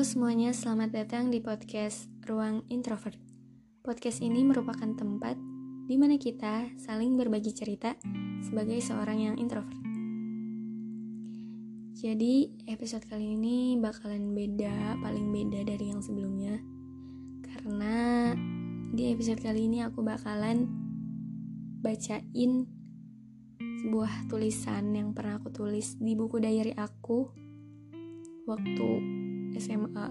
Halo semuanya, selamat datang di podcast Ruang Introvert. Podcast ini merupakan tempat di mana kita saling berbagi cerita sebagai seorang yang introvert. Jadi, episode kali ini bakalan beda, paling beda dari yang sebelumnya. Karena di episode kali ini aku bakalan bacain sebuah tulisan yang pernah aku tulis di buku diary aku waktu SMA.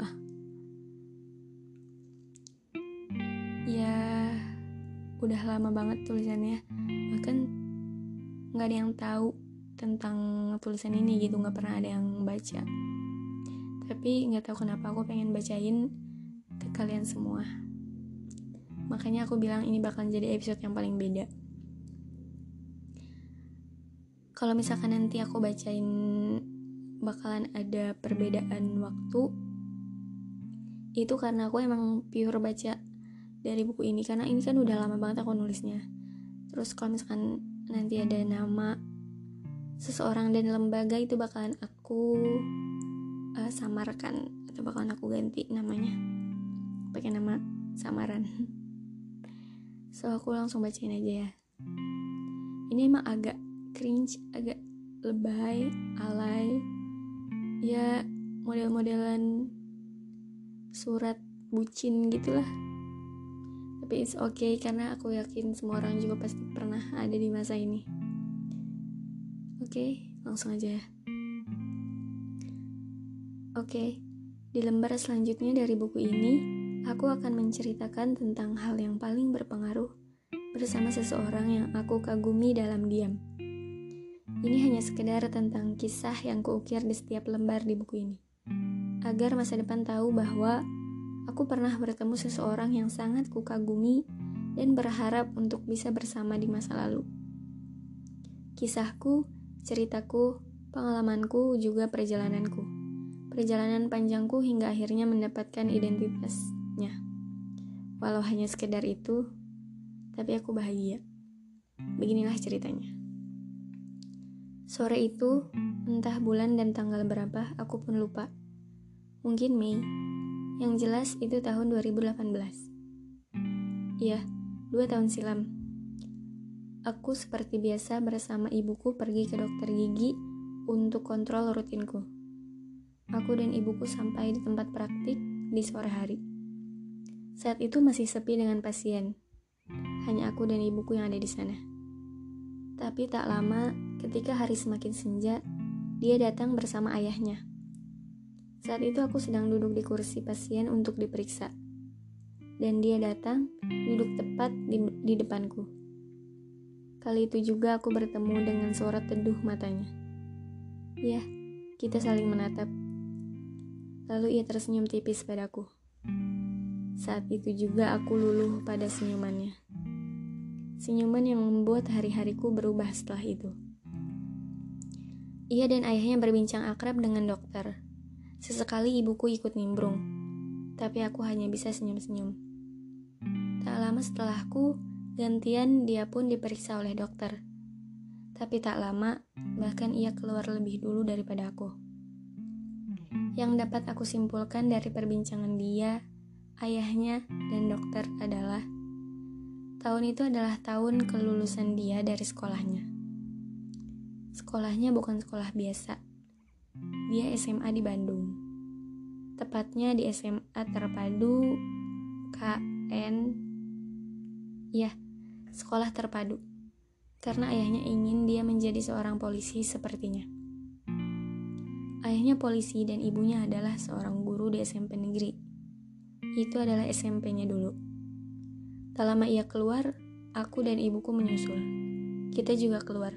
Ya, udah lama banget tulisannya. Bahkan nggak ada yang tahu tentang tulisan ini gitu, nggak pernah ada yang baca. Tapi nggak tahu kenapa aku pengen bacain ke kalian semua. Makanya aku bilang ini bakalan jadi episode yang paling beda. Kalau misalkan nanti aku bacain bakalan ada perbedaan waktu. Itu karena aku emang pure baca dari buku ini karena ini kan udah lama banget aku nulisnya. Terus kalau misalkan nanti ada nama seseorang dan lembaga itu bakalan aku uh, samarkan atau bakalan aku ganti namanya. Pakai nama samaran. So aku langsung bacain aja ya. Ini emang agak cringe agak lebay alay ya model-modelan surat bucin gitulah. Tapi it's okay karena aku yakin semua orang juga pasti pernah ada di masa ini. Oke okay, langsung aja. Oke okay, di lembar selanjutnya dari buku ini aku akan menceritakan tentang hal yang paling berpengaruh bersama seseorang yang aku kagumi dalam diam ini hanya sekedar tentang kisah yang kuukir di setiap lembar di buku ini. Agar masa depan tahu bahwa aku pernah bertemu seseorang yang sangat kukagumi dan berharap untuk bisa bersama di masa lalu. Kisahku, ceritaku, pengalamanku, juga perjalananku. Perjalanan panjangku hingga akhirnya mendapatkan identitasnya. Walau hanya sekedar itu, tapi aku bahagia. Beginilah ceritanya. Sore itu, entah bulan dan tanggal berapa, aku pun lupa. Mungkin Mei. Yang jelas itu tahun 2018. Iya, dua tahun silam. Aku seperti biasa bersama ibuku pergi ke dokter gigi untuk kontrol rutinku. Aku dan ibuku sampai di tempat praktik di sore hari. Saat itu masih sepi dengan pasien. Hanya aku dan ibuku yang ada di sana. Tapi tak lama, ketika hari semakin senja, dia datang bersama ayahnya. Saat itu aku sedang duduk di kursi pasien untuk diperiksa. Dan dia datang, duduk tepat di, di depanku. Kali itu juga aku bertemu dengan suara teduh matanya. Ya, kita saling menatap. Lalu ia tersenyum tipis padaku. Saat itu juga aku luluh pada senyumannya. Senyuman yang membuat hari-hariku berubah setelah itu. Ia dan ayahnya berbincang akrab dengan dokter. Sesekali ibuku ikut nimbrung, tapi aku hanya bisa senyum-senyum. Tak lama setelahku, gantian dia pun diperiksa oleh dokter. Tapi tak lama, bahkan ia keluar lebih dulu daripada aku. Yang dapat aku simpulkan dari perbincangan dia ayahnya, dan dokter adalah tahun itu adalah tahun kelulusan dia dari sekolahnya. Sekolahnya bukan sekolah biasa. Dia SMA di Bandung. Tepatnya di SMA Terpadu KN Ya, sekolah terpadu. Karena ayahnya ingin dia menjadi seorang polisi sepertinya. Ayahnya polisi dan ibunya adalah seorang guru di SMP negeri itu adalah SMP-nya dulu. Tak lama ia keluar, aku dan ibuku menyusul. Kita juga keluar.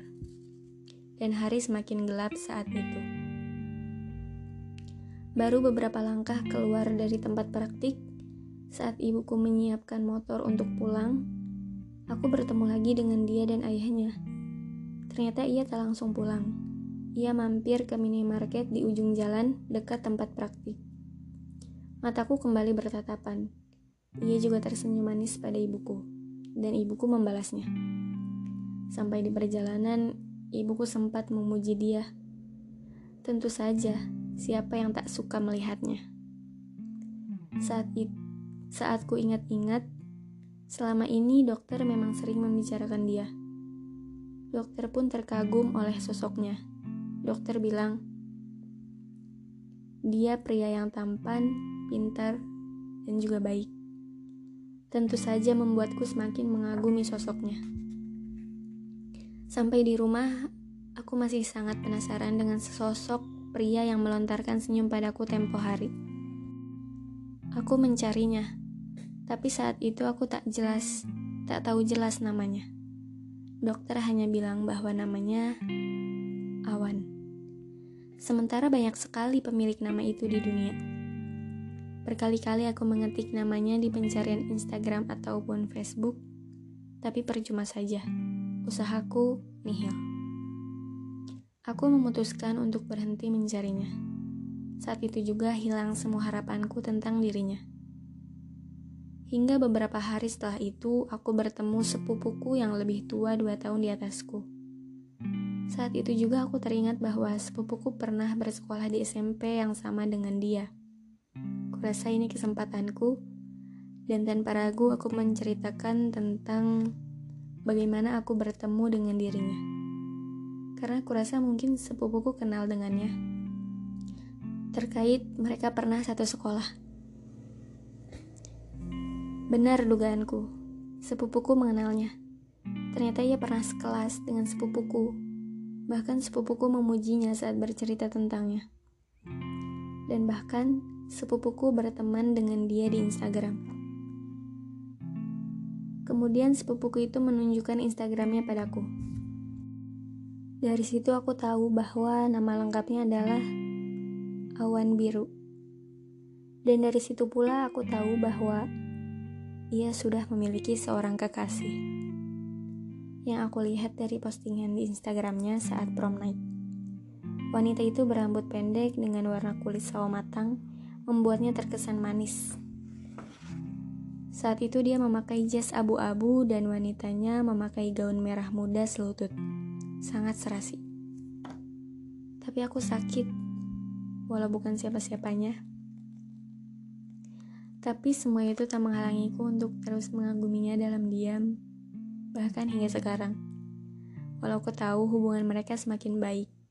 Dan hari semakin gelap saat itu. Baru beberapa langkah keluar dari tempat praktik, saat ibuku menyiapkan motor untuk pulang, aku bertemu lagi dengan dia dan ayahnya. Ternyata ia tak langsung pulang. Ia mampir ke minimarket di ujung jalan dekat tempat praktik. Mataku kembali bertatapan. Ia juga tersenyum manis pada ibuku, dan ibuku membalasnya. Sampai di perjalanan, ibuku sempat memuji dia. Tentu saja, siapa yang tak suka melihatnya. Saat itu, saat ku ingat-ingat, selama ini dokter memang sering membicarakan dia. Dokter pun terkagum oleh sosoknya. Dokter bilang, dia pria yang tampan, pintar, dan juga baik. Tentu saja membuatku semakin mengagumi sosoknya. Sampai di rumah, aku masih sangat penasaran dengan sesosok pria yang melontarkan senyum padaku tempo hari. Aku mencarinya, tapi saat itu aku tak jelas, tak tahu jelas namanya. Dokter hanya bilang bahwa namanya Awan. Sementara banyak sekali pemilik nama itu di dunia. Berkali-kali aku mengetik namanya di pencarian Instagram ataupun Facebook, tapi percuma saja. Usahaku nihil. Aku memutuskan untuk berhenti mencarinya. Saat itu juga hilang semua harapanku tentang dirinya. Hingga beberapa hari setelah itu, aku bertemu sepupuku yang lebih tua dua tahun di atasku. Saat itu juga aku teringat bahwa sepupuku pernah bersekolah di SMP yang sama dengan dia rasa ini kesempatanku, dan tanpa ragu aku menceritakan tentang bagaimana aku bertemu dengan dirinya. Karena aku rasa mungkin sepupuku kenal dengannya. Terkait mereka pernah satu sekolah. Benar dugaanku, sepupuku mengenalnya. Ternyata ia pernah sekelas dengan sepupuku. Bahkan sepupuku memujinya saat bercerita tentangnya. Dan bahkan sepupuku berteman dengan dia di Instagram. Kemudian sepupuku itu menunjukkan Instagramnya padaku. Dari situ aku tahu bahwa nama lengkapnya adalah Awan Biru. Dan dari situ pula aku tahu bahwa ia sudah memiliki seorang kekasih. Yang aku lihat dari postingan di Instagramnya saat prom night. Wanita itu berambut pendek dengan warna kulit sawo matang membuatnya terkesan manis. Saat itu dia memakai jas abu-abu dan wanitanya memakai gaun merah muda selutut. Sangat serasi. Tapi aku sakit, walau bukan siapa-siapanya. Tapi semua itu tak menghalangiku untuk terus mengaguminya dalam diam, bahkan hingga sekarang. Walau aku tahu hubungan mereka semakin baik.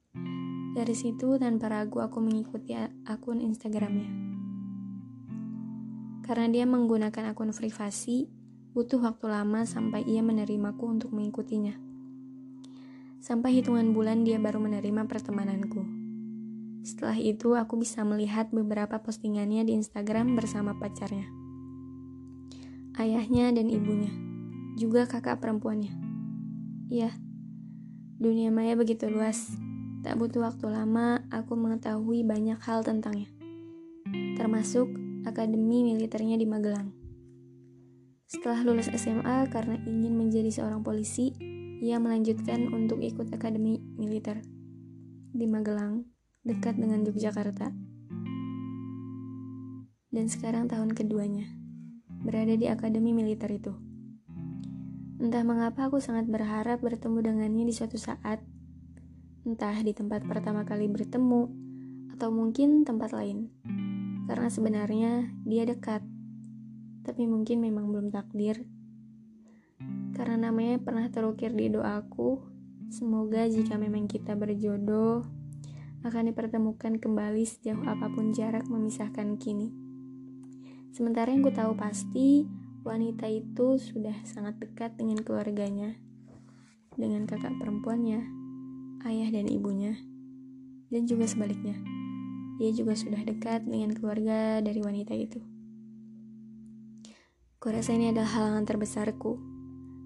Dari situ tanpa ragu aku mengikuti akun Instagramnya. Karena dia menggunakan akun privasi, butuh waktu lama sampai ia menerimaku untuk mengikutinya. Sampai hitungan bulan dia baru menerima pertemananku. Setelah itu aku bisa melihat beberapa postingannya di Instagram bersama pacarnya. Ayahnya dan ibunya, juga kakak perempuannya. Iya, dunia maya begitu luas Tak butuh waktu lama, aku mengetahui banyak hal tentangnya, termasuk akademi militernya di Magelang. Setelah lulus SMA karena ingin menjadi seorang polisi, ia melanjutkan untuk ikut akademi militer di Magelang, dekat dengan Yogyakarta. Dan sekarang tahun keduanya, berada di akademi militer itu. Entah mengapa aku sangat berharap bertemu dengannya di suatu saat, entah di tempat pertama kali bertemu, atau mungkin tempat lain. Karena sebenarnya dia dekat tapi mungkin memang belum takdir. Karena namanya pernah terukir di doaku, semoga jika memang kita berjodoh, akan dipertemukan kembali sejauh apa pun jarak memisahkan kini. Sementara yang ku tahu pasti, wanita itu sudah sangat dekat dengan keluarganya, dengan kakak perempuannya, ayah dan ibunya, dan juga sebaliknya. Ia juga sudah dekat dengan keluarga dari wanita itu. Kurasa ini adalah halangan terbesarku.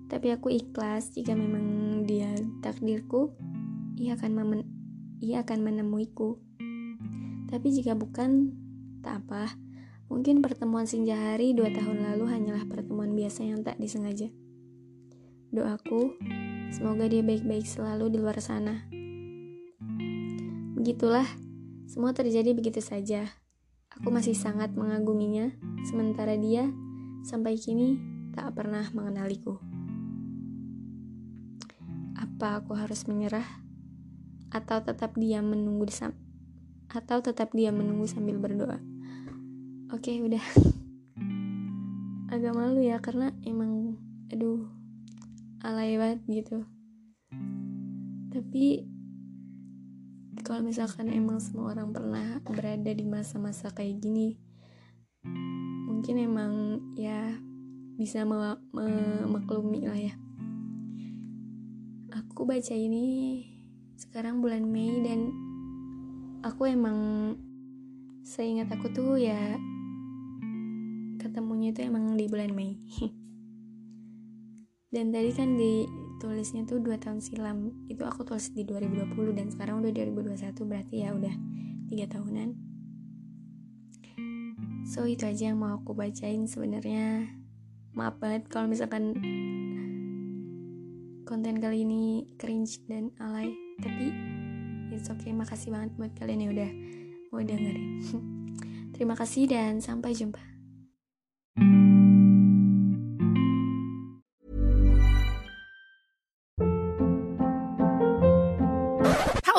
Tapi aku ikhlas jika memang dia takdirku, ia akan memen ia akan menemuiku. Tapi jika bukan, tak apa. Mungkin pertemuan Sinja Hari dua tahun lalu hanyalah pertemuan biasa yang tak disengaja. Doaku, semoga dia baik-baik selalu di luar sana. Begitulah, semua terjadi begitu saja. Aku masih sangat mengaguminya, sementara dia sampai kini tak pernah mengenaliku. Apa aku harus menyerah? Atau tetap diam menunggu sam atau tetap diam menunggu sambil berdoa? Oke, udah. Agak malu ya karena emang aduh alay banget gitu. Tapi kalau misalkan emang semua orang pernah berada di masa-masa kayak gini, mungkin emang ya bisa memaklumi lah ya aku baca ini sekarang bulan Mei dan aku emang seingat aku tuh ya ketemunya itu emang di bulan Mei dan tadi kan ditulisnya tuh dua tahun silam itu aku tulis di 2020 dan sekarang udah 2021 berarti ya udah tiga tahunan So itu aja yang mau aku bacain sebenarnya. Maaf banget kalau misalkan konten kali ini cringe dan alay, tapi it's okay. Makasih banget buat kalian yang udah mau dengerin. Terima kasih dan sampai jumpa.